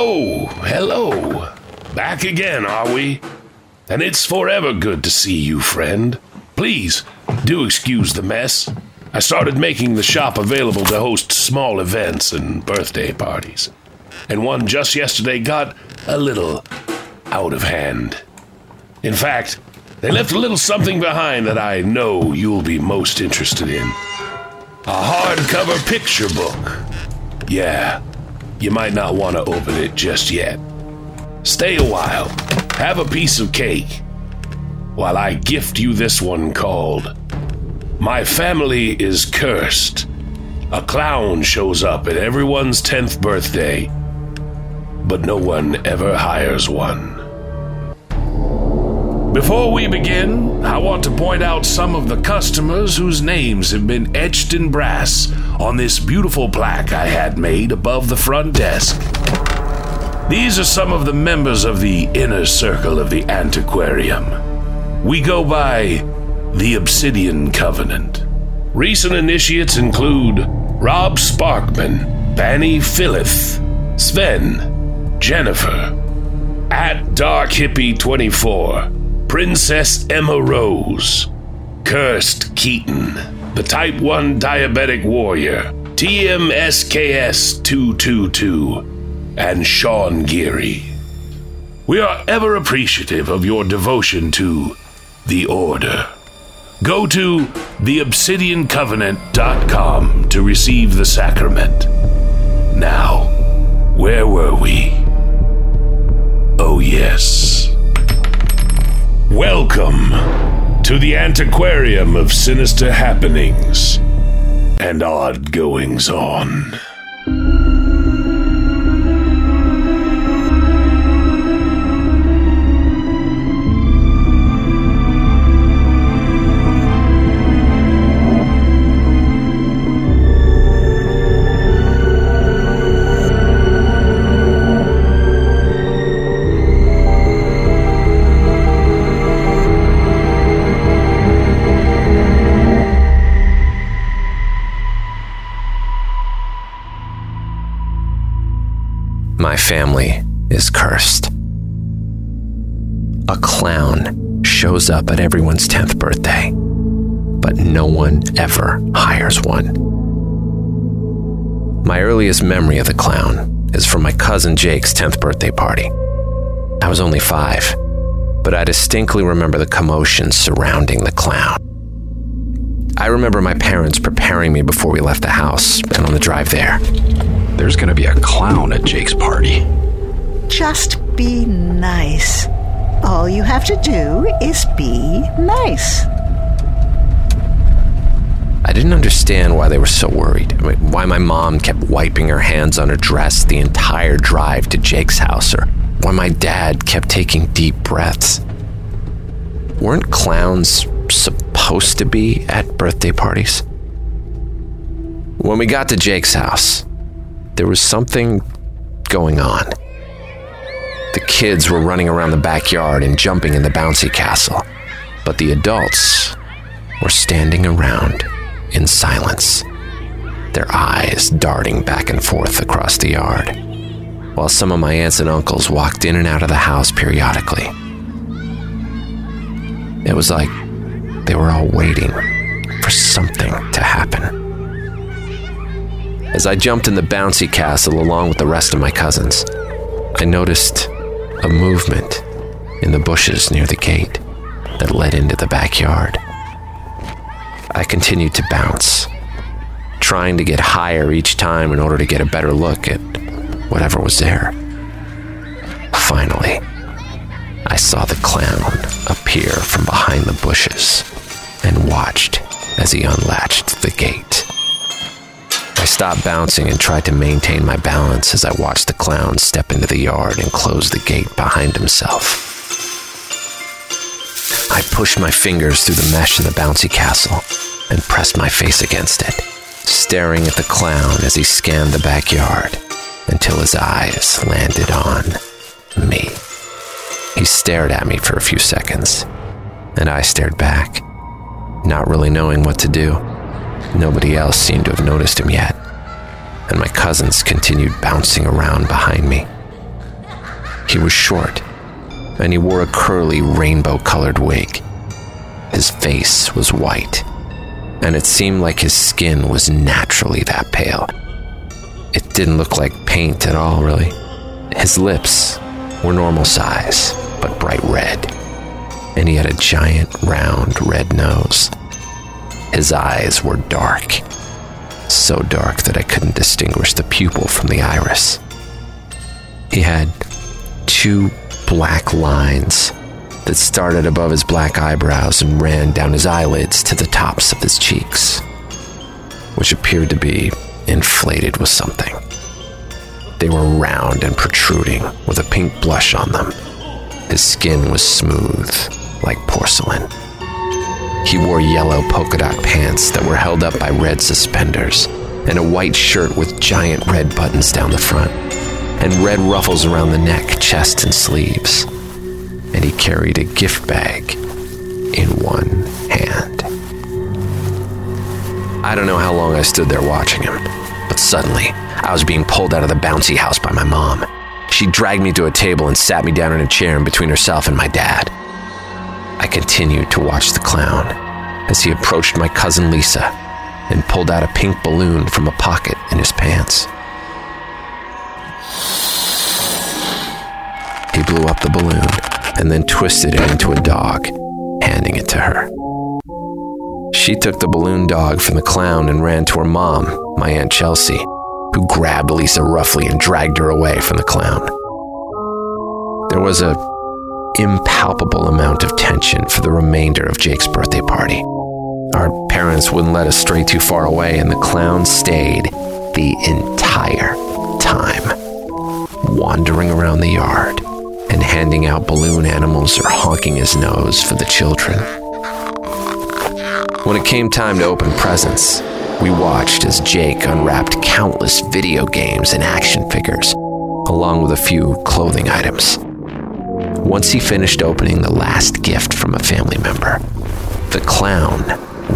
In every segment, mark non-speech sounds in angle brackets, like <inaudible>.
Hello, hello. Back again, are we? And it's forever good to see you, friend. Please, do excuse the mess. I started making the shop available to host small events and birthday parties. And one just yesterday got a little out of hand. In fact, they left a little something behind that I know you'll be most interested in. A hardcover picture book. Yeah, you might not want to open it just yet. Stay a while, have a piece of cake, while I gift you this one called My Family is Cursed. A clown shows up at everyone's 10th birthday, but no one ever hires one. Before we begin, I want to point out some of the customers whose names have been etched in brass on this beautiful plaque I had made above the front desk. These are some of the members of the inner circle of the antiquarium. We go by the Obsidian Covenant. Recent initiates include Rob Sparkman, Banny Philith, Sven, Jennifer, at Dark Hippie 24, Princess Emma Rose, Cursed Keaton, the Type 1 Diabetic Warrior, TMSKS 222, and Sean Geary. We are ever appreciative of your devotion to the Order. Go to theobsidiancovenant.com to receive the sacrament. Now, where were we? Oh, yes. Welcome to the antiquarium of sinister happenings and odd goings on. Family is cursed. A clown shows up at everyone's 10th birthday, but no one ever hires one. My earliest memory of the clown is from my cousin Jake's 10th birthday party. I was only five, but I distinctly remember the commotion surrounding the clown. I remember my parents preparing me before we left the house and on the drive there. There's gonna be a clown at Jake's party. Just be nice. All you have to do is be nice. I didn't understand why they were so worried. I mean, why my mom kept wiping her hands on her dress the entire drive to Jake's house, or why my dad kept taking deep breaths. Weren't clowns supposed to be at birthday parties? When we got to Jake's house, there was something going on. The kids were running around the backyard and jumping in the bouncy castle, but the adults were standing around in silence, their eyes darting back and forth across the yard, while some of my aunts and uncles walked in and out of the house periodically. It was like they were all waiting for something to happen. As I jumped in the bouncy castle along with the rest of my cousins, I noticed a movement in the bushes near the gate that led into the backyard. I continued to bounce, trying to get higher each time in order to get a better look at whatever was there. Finally, I saw the clown appear from behind the bushes and watched as he unlatched the gate. I stopped bouncing and tried to maintain my balance as I watched the clown step into the yard and close the gate behind himself. I pushed my fingers through the mesh of the bouncy castle and pressed my face against it, staring at the clown as he scanned the backyard until his eyes landed on me. He stared at me for a few seconds, and I stared back, not really knowing what to do. Nobody else seemed to have noticed him yet, and my cousins continued bouncing around behind me, He was short, and he wore a curly, rainbow colored wig. His face was white, and it seemed like his skin was naturally that pale. It didn't look like paint at all, really. His lips were normal size, but bright red, and he had a giant, round, red nose. His eyes were dark, so dark that I couldn't distinguish the pupil from the iris. He had two black lines that started above his black eyebrows and ran down his eyelids to the tops of his cheeks, which appeared to be inflated with something. They were round and protruding, with a pink blush on them. His skin was smooth, like porcelain. He wore yellow polka dot pants that were held up by red suspenders, and a white shirt with giant red buttons down the front, and red ruffles around the neck, chest, and sleeves. And he carried a gift bag in one hand. I don't know how long I stood there watching him, but suddenly I was being pulled out of the bouncy house by my mom. She dragged me to a table and sat me down in a chair in between herself and my dad. I continued to watch the clown as he approached my cousin Lisa and pulled out a pink balloon from a pocket in his pants. He blew up the balloon and then twisted it into a dog, handing it to her. She took the balloon dog from the clown and ran to her mom, my Aunt Chelsea, who grabbed Lisa roughly and dragged her away from the clown. There was a impalpable amount of tension for the remainder of Jake's birthday party. Our parents wouldn't let us stray too far away, and the clown stayed the entire time, wandering around the yard and handing out balloon animals or honking his nose for the children. When it came time to open presents, we watched as Jake unwrapped countless video games and action figures, along with a few clothing items. Once he finished opening the last gift from a family member, the clown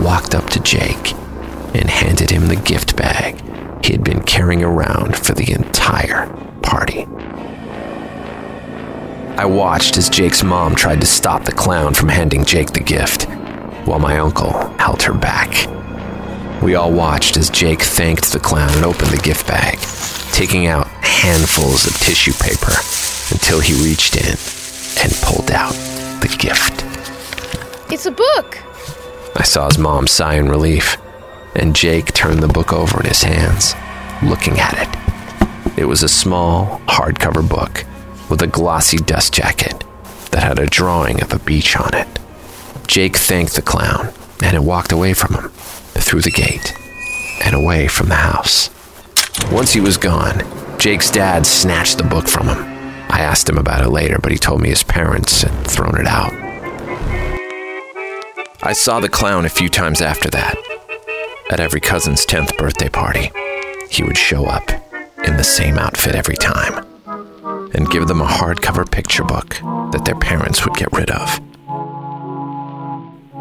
walked up to Jake and handed him the gift bag he had been carrying around for the entire party. I watched as Jake's mom tried to stop the clown from handing Jake the gift, while my uncle held her back. We all watched as Jake thanked the clown and opened the gift bag, taking out handfuls of tissue paper until he reached in and pulled out the gift. It's a book. I saw his mom sigh in relief, and Jake turned the book over in his hands, looking at it. It was a small, hardcover book with a glossy dust jacket that had a drawing of a beach on it. Jake thanked the clown, and it walked away from him, through the gate, and away from the house. Once he was gone, Jake's dad snatched the book from him. I asked him about it later, but he told me his parents had thrown it out. I saw the clown a few times after that. At every cousin's 10th birthday party, he would show up in the same outfit every time and give them a hardcover picture book that their parents would get rid of.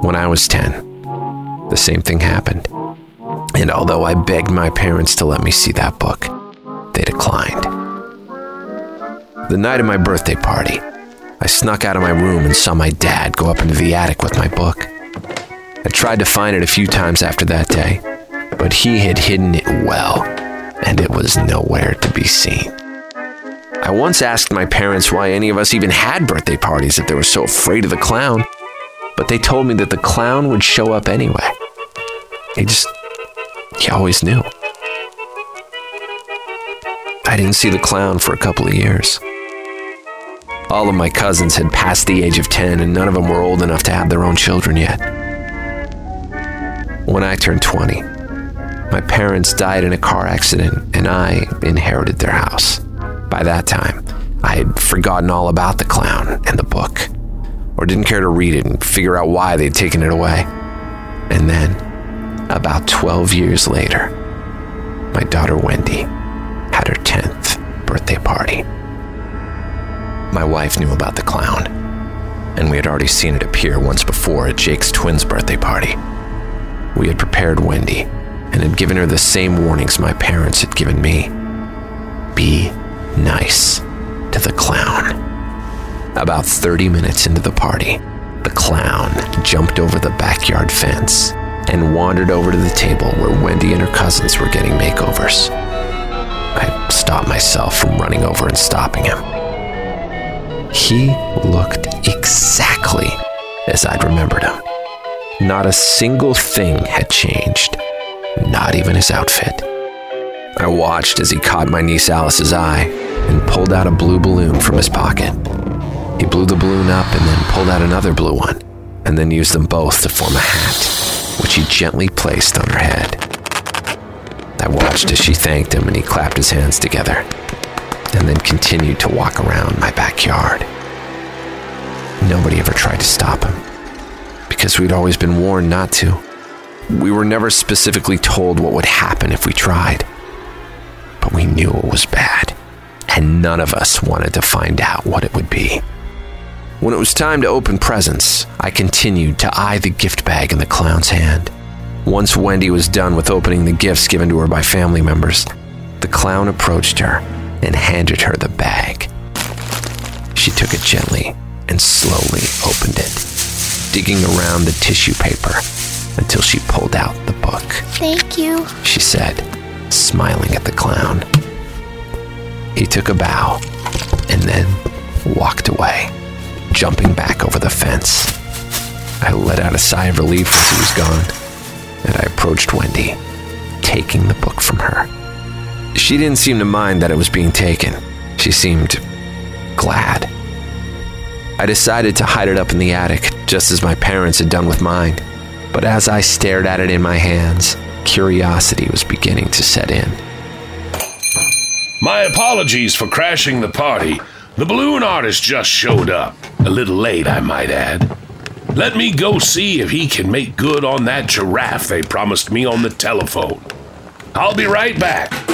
When I was 10, the same thing happened. And although I begged my parents to let me see that book, they declined. The night of my birthday party, I snuck out of my room and saw my dad go up into the attic with my book. I tried to find it a few times after that day, but he had hidden it well, and it was nowhere to be seen. I once asked my parents why any of us even had birthday parties if they were so afraid of the clown, but they told me that the clown would show up anyway. He just, he always knew. I didn't see the clown for a couple of years. All of my cousins had passed the age of 10, and none of them were old enough to have their own children yet. When I turned 20, my parents died in a car accident, and I inherited their house. By that time, I had forgotten all about the clown and the book, or didn't care to read it and figure out why they'd taken it away. And then, about 12 years later, my daughter Wendy had her 10th birthday party. My wife knew about the clown, and we had already seen it appear once before at Jake's twins' birthday party. We had prepared Wendy and had given her the same warnings my parents had given me. Be nice to the clown. About 30 minutes into the party, the clown jumped over the backyard fence and wandered over to the table where Wendy and her cousins were getting makeovers. I stopped myself from running over and stopping him. He looked exactly as I'd remembered him. Not a single thing had changed, not even his outfit. I watched as he caught my niece Alice's eye and pulled out a blue balloon from his pocket. He blew the balloon up and then pulled out another blue one, and then used them both to form a hat, which he gently placed on her head. I watched as she thanked him and he clapped his hands together, and then continued to walk around my backyard. Nobody ever tried to stop him, because we'd always been warned not to. We were never specifically told what would happen if we tried, but we knew it was bad, and none of us wanted to find out what it would be. When it was time to open presents, I continued to eye the gift bag in the clown's hand. Once Wendy was done with opening the gifts given to her by family members, the clown approached her and handed her the bag. She took it gently and slowly opened it, digging around the tissue paper until she pulled out the book. Thank you. She said, smiling at the clown. He took a bow and then walked away, jumping back over the fence. I let out a sigh of relief as he was gone, and I approached Wendy, taking the book from her. She didn't seem to mind that it was being taken. She seemed glad. I decided to hide it up in the attic, just as my parents had done with mine. But as I stared at it in my hands, curiosity was beginning to set in. My apologies for crashing the party. The balloon artist just showed up. A little late, I might add. Let me go see if he can make good on that giraffe they promised me on the telephone. I'll be right back.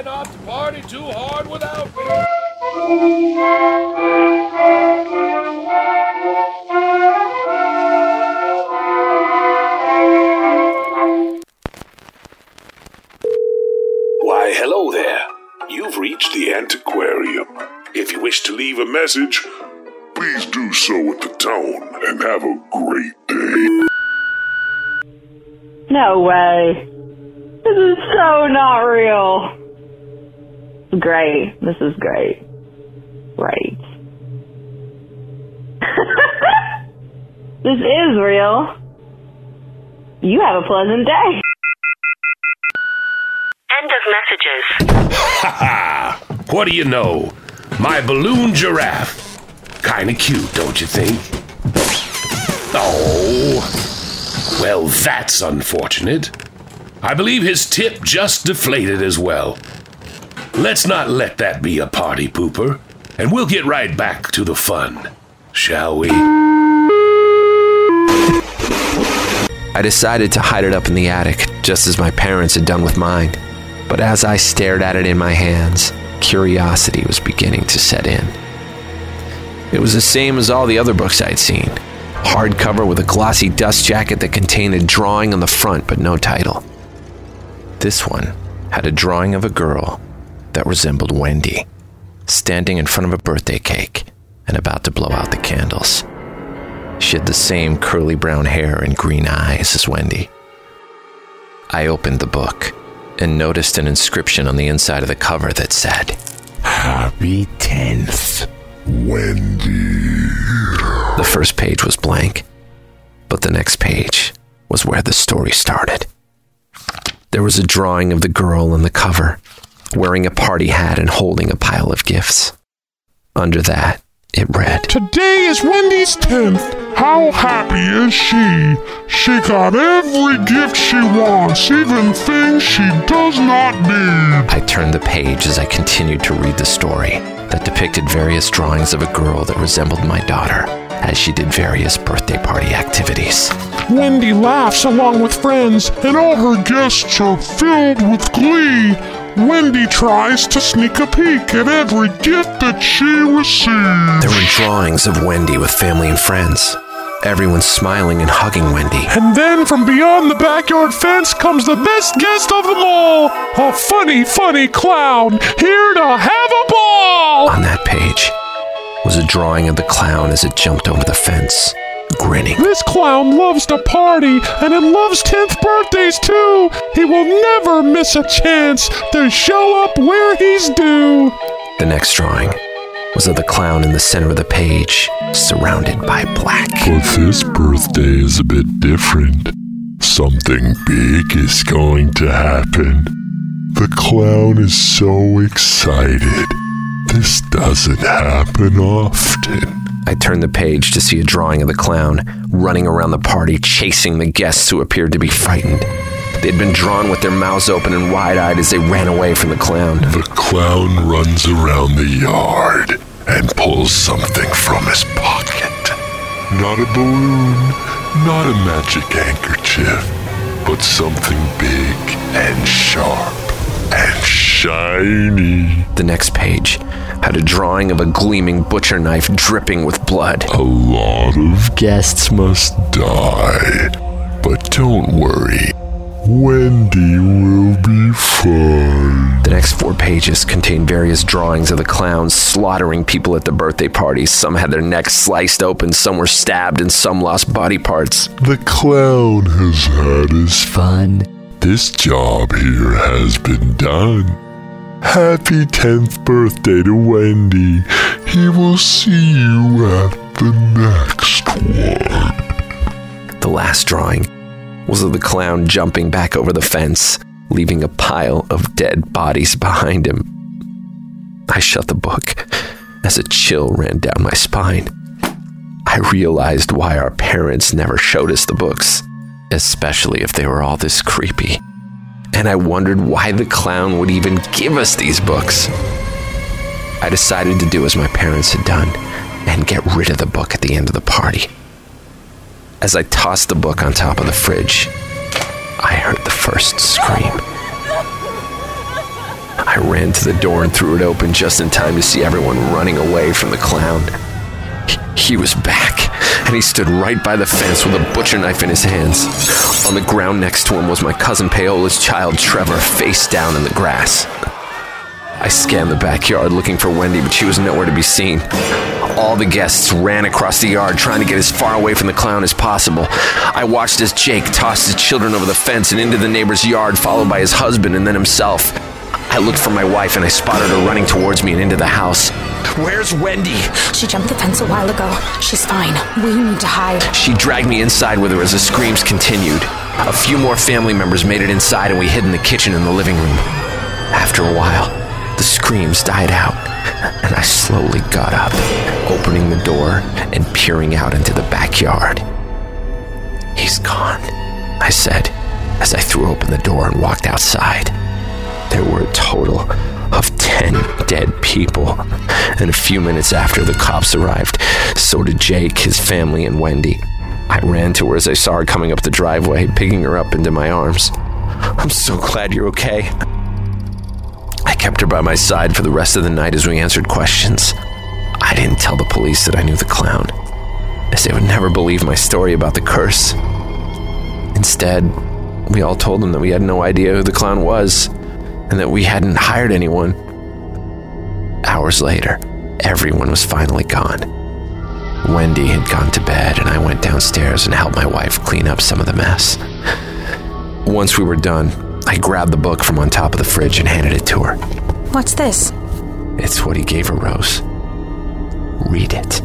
Try not to party too hard without me. Why, hello there. You've reached the antiquarium. If you wish to leave a message, please do so at the tone and have a great day. No way. This is so not real. Great. This is great. Great. <laughs> this is real. You have a pleasant day. End of messages. Ha! What do you know? My balloon giraffe. Kinda cute, don't you think? Oh. Well, that's unfortunate. I believe his tip just deflated as well. Let's not let that be a party pooper, and we'll get right back to the fun, shall we? I decided to hide it up in the attic, just as my parents had done with mine. But as I stared at it in my hands, curiosity was beginning to set in. It was the same as all the other books I'd seen hardcover with a glossy dust jacket that contained a drawing on the front but no title. This one had a drawing of a girl that resembled Wendy, standing in front of a birthday cake and about to blow out the candles. She had the same curly brown hair and green eyes as Wendy. I opened the book and noticed an inscription on the inside of the cover that said, Happy 10th, Wendy. The first page was blank, but the next page was where the story started. There was a drawing of the girl on the cover, wearing a party hat and holding a pile of gifts. Under that, it read, Today is Wendy's 10th. How happy is she? She got every gift she wants, even things she does not need. I turned the page as I continued to read the story that depicted various drawings of a girl that resembled my daughter as she did various birthday party activities. Wendy laughs along with friends, and all her guests are filled with glee. Wendy tries to sneak a peek at every gift that she receives. There were drawings of Wendy with family and friends. Everyone's smiling and hugging Wendy. And then from beyond the backyard fence comes the best guest of them all a funny, funny clown here to have a ball. On that page was a drawing of the clown as it jumped over the fence, grinning. This clown loves to party and it loves 10th birthdays too. He will never miss a chance to show up where he's due. The next drawing was of the clown in the center of the page, surrounded by black. But this birthday is a bit different. Something big is going to happen. The clown is so excited. This doesn't happen often. I turned the page to see a drawing of the clown running around the party, chasing the guests who appeared to be frightened. They'd been drawn with their mouths open and wide eyed as they ran away from the clown. The clown runs around the yard and pulls something from his pocket. Not a balloon, not a magic handkerchief, but something big and sharp and shiny. The next page had a drawing of a gleaming butcher knife dripping with blood. A lot of guests must die. But don't worry, Wendy will be fine. The next four pages contained various drawings of the clowns slaughtering people at the birthday parties. Some had their necks sliced open, some were stabbed, and some lost body parts. The clown has had his fun. This job here has been done. Happy 10th birthday to Wendy. He will see you at the next one. The last drawing was of the clown jumping back over the fence, leaving a pile of dead bodies behind him. I shut the book as a chill ran down my spine. I realized why our parents never showed us the books, especially if they were all this creepy. And I wondered why the clown would even give us these books. I decided to do as my parents had done and get rid of the book at the end of the party. As I tossed the book on top of the fridge, I heard the first scream. I ran to the door and threw it open just in time to see everyone running away from the clown. He, was back, and he stood right by the fence with a butcher knife in his hands. On the ground next to him was my cousin Paola's child, Trevor, face down in the grass. I scanned the backyard looking for Wendy, but she was nowhere to be seen. All the guests ran across the yard trying to get as far away from the clown as possible. I watched as Jake tossed his children over the fence and into the neighbor's yard, followed by his husband and then himself. I looked for my wife and I spotted her running towards me and into the house. Where's Wendy? She jumped the fence a while ago. She's fine. We need to hide. She dragged me inside with her as the screams continued. A few more family members made it inside and we hid in the kitchen and the living room. After a while, the screams died out, and I slowly got up, opening the door and peering out into the backyard. He's gone, I said as I threw open the door and walked outside. There were a total 10 dead people, and a few minutes after the cops arrived, so did Jake, his family, and Wendy. I ran to her as I saw her coming up the driveway, picking her up into my arms. I'm so glad you're okay. I kept her by my side for the rest of the night as we answered questions. I didn't tell the police that I knew the clown, as they would never believe my story about the curse. Instead, we all told them that we had no idea who the clown was and that we hadn't hired anyone. Hours later, everyone was finally gone. Wendy had gone to bed, and I went downstairs and helped my wife clean up some of the mess. Once we were done, I grabbed the book from on top of the fridge and handed it to her. What's this? It's what he gave her, Rose. Read it.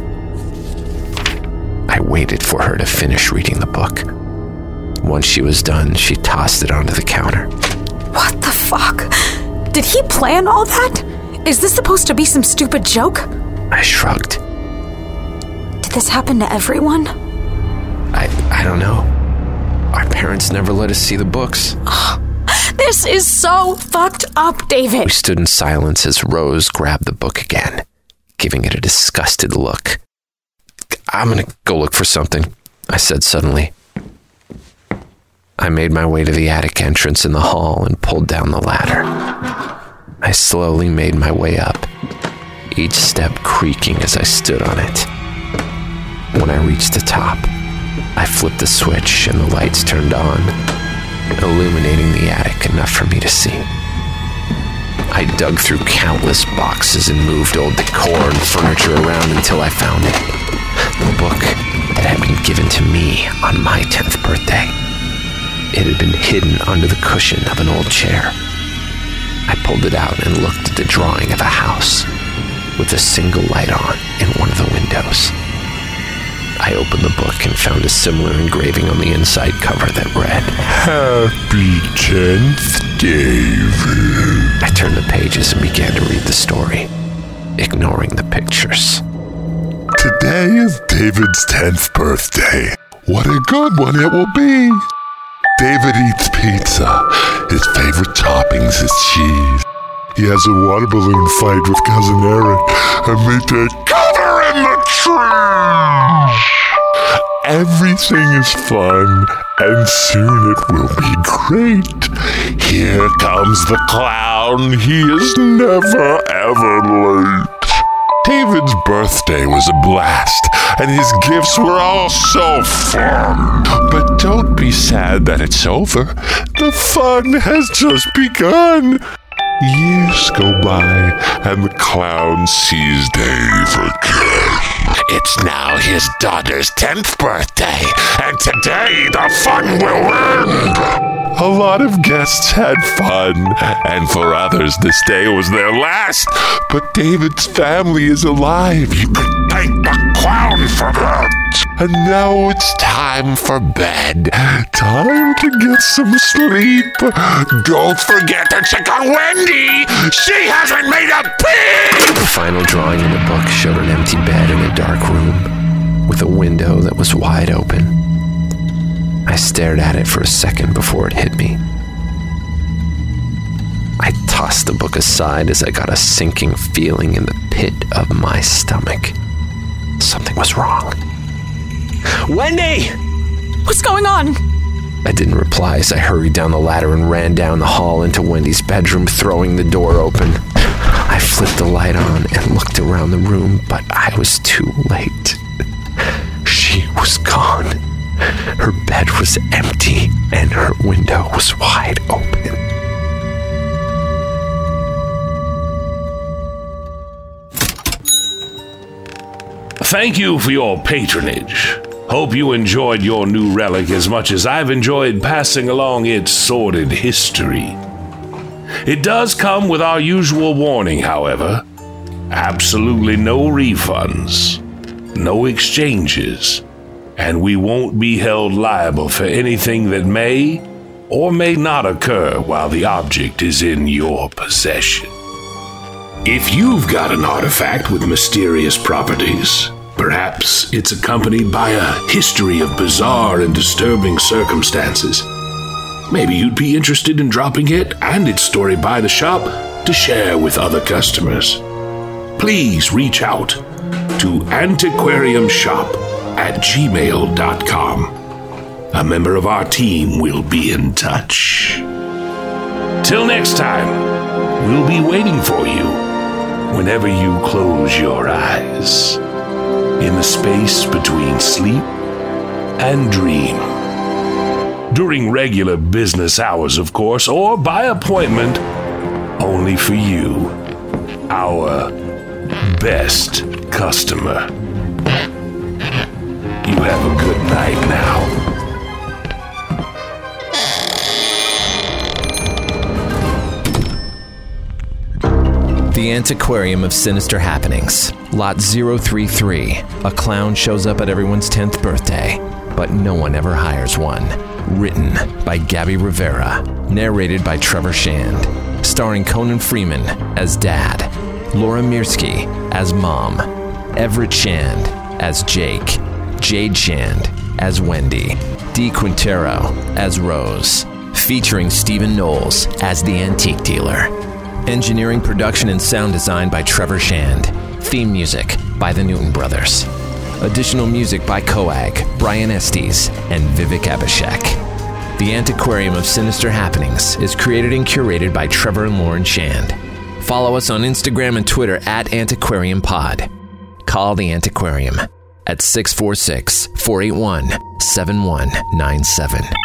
I waited for her to finish reading the book. Once she was done, she tossed it onto the counter. What the fuck? Did he plan all that? Is this supposed to be some stupid joke? I shrugged. Did this happen to everyone? I I don't know. Our parents never let us see the books. <gasps> This is so fucked up, David. We stood in silence as Rose grabbed the book again, giving it a disgusted look. I'm gonna go look for something, I said suddenly. I made my way to the attic entrance in the hall and pulled down the ladder. I slowly made my way up, each step creaking as I stood on it. When I reached the top, I flipped the switch and the lights turned on, illuminating the attic enough for me to see. I dug through countless boxes and moved old decor and furniture around until I found it. The book that had been given to me on my 10th birthday. It had been hidden under the cushion of an old chair. I pulled it out and looked at the drawing of a house with a single light on in one of the windows. I opened the book and found a similar engraving on the inside cover that read, Happy 10th, David. I turned the pages and began to read the story, ignoring the pictures. Today is David's 10th birthday. What a good one it will be. David eats pizza. His favorite toppings is cheese. He has a water balloon fight with Cousin Eric, and they take cover in the trees. Everything is fun, and soon it will be great. Here comes the clown. He is never, ever late. David's birthday was a blast, and his gifts were all so fun. But don't be sad that it's over. The fun has just begun. Years go by, and the clown sees Dave again. It's now his daughter's 10th birthday, and today the fun will end. A lot of guests had fun, and for others, this day was their last. But David's family is alive. You can thank the clown for that. And now it's time for bed. Time to get some sleep. Don't forget to check on Wendy. She hasn't made a peep. The final drawing in the book showed an empty bed in a dark room with a window that was wide open. I stared at it for a second before it hit me. I tossed the book aside as I got a sinking feeling in the pit of my stomach. Something was wrong. Wendy! What's going on? I didn't reply as I hurried down the ladder and ran down the hall into Wendy's bedroom, throwing the door open. I flipped the light on and looked around the room, but I was too late. She was gone. Her bed was empty and her window was wide open. Thank you for your patronage. Hope you enjoyed your new relic as much as I've enjoyed passing along its sordid history. It does come with our usual warning, however absolutely no refunds, no exchanges, and we won't be held liable for anything that may or may not occur while the object is in your possession. If you've got an artifact with mysterious properties, perhaps it's accompanied by a history of bizarre and disturbing circumstances. Maybe you'd be interested in dropping it and its story by the shop to share with other customers. Please reach out to antiquariumshop at gmail.com. A member of our team will be in touch. Till next time, we'll be waiting for you whenever you close your eyes in the space between sleep and dream. During regular business hours, of course, or by appointment, only for you, our best customer. You have a good night now. The Antiquarium of Sinister Happenings, Lot 033. A clown shows up at everyone's 10th birthday, but no one ever hires one. Written by Gabie Rivera, narrated by Trevor Shand, starring Conan Freeman as Dad, Laura Mirsky as Mom, Everett Shand as Jake, Jade Shand as Wendy, Dee Quintero as Rose, featuring Stephen Knowles as the antique dealer. Engineering, production, and sound design by Trevor Shand. Theme music by the Newton Brothers. Additional music by Coag, Brian Estes, and Vivek Abhishek. The Antiquarium of Sinister Happenings is created and curated by Trevor and Lauren Shand. Follow us on Instagram and Twitter at Antiquarium Pod. Call the Antiquarium at 646 481 7197.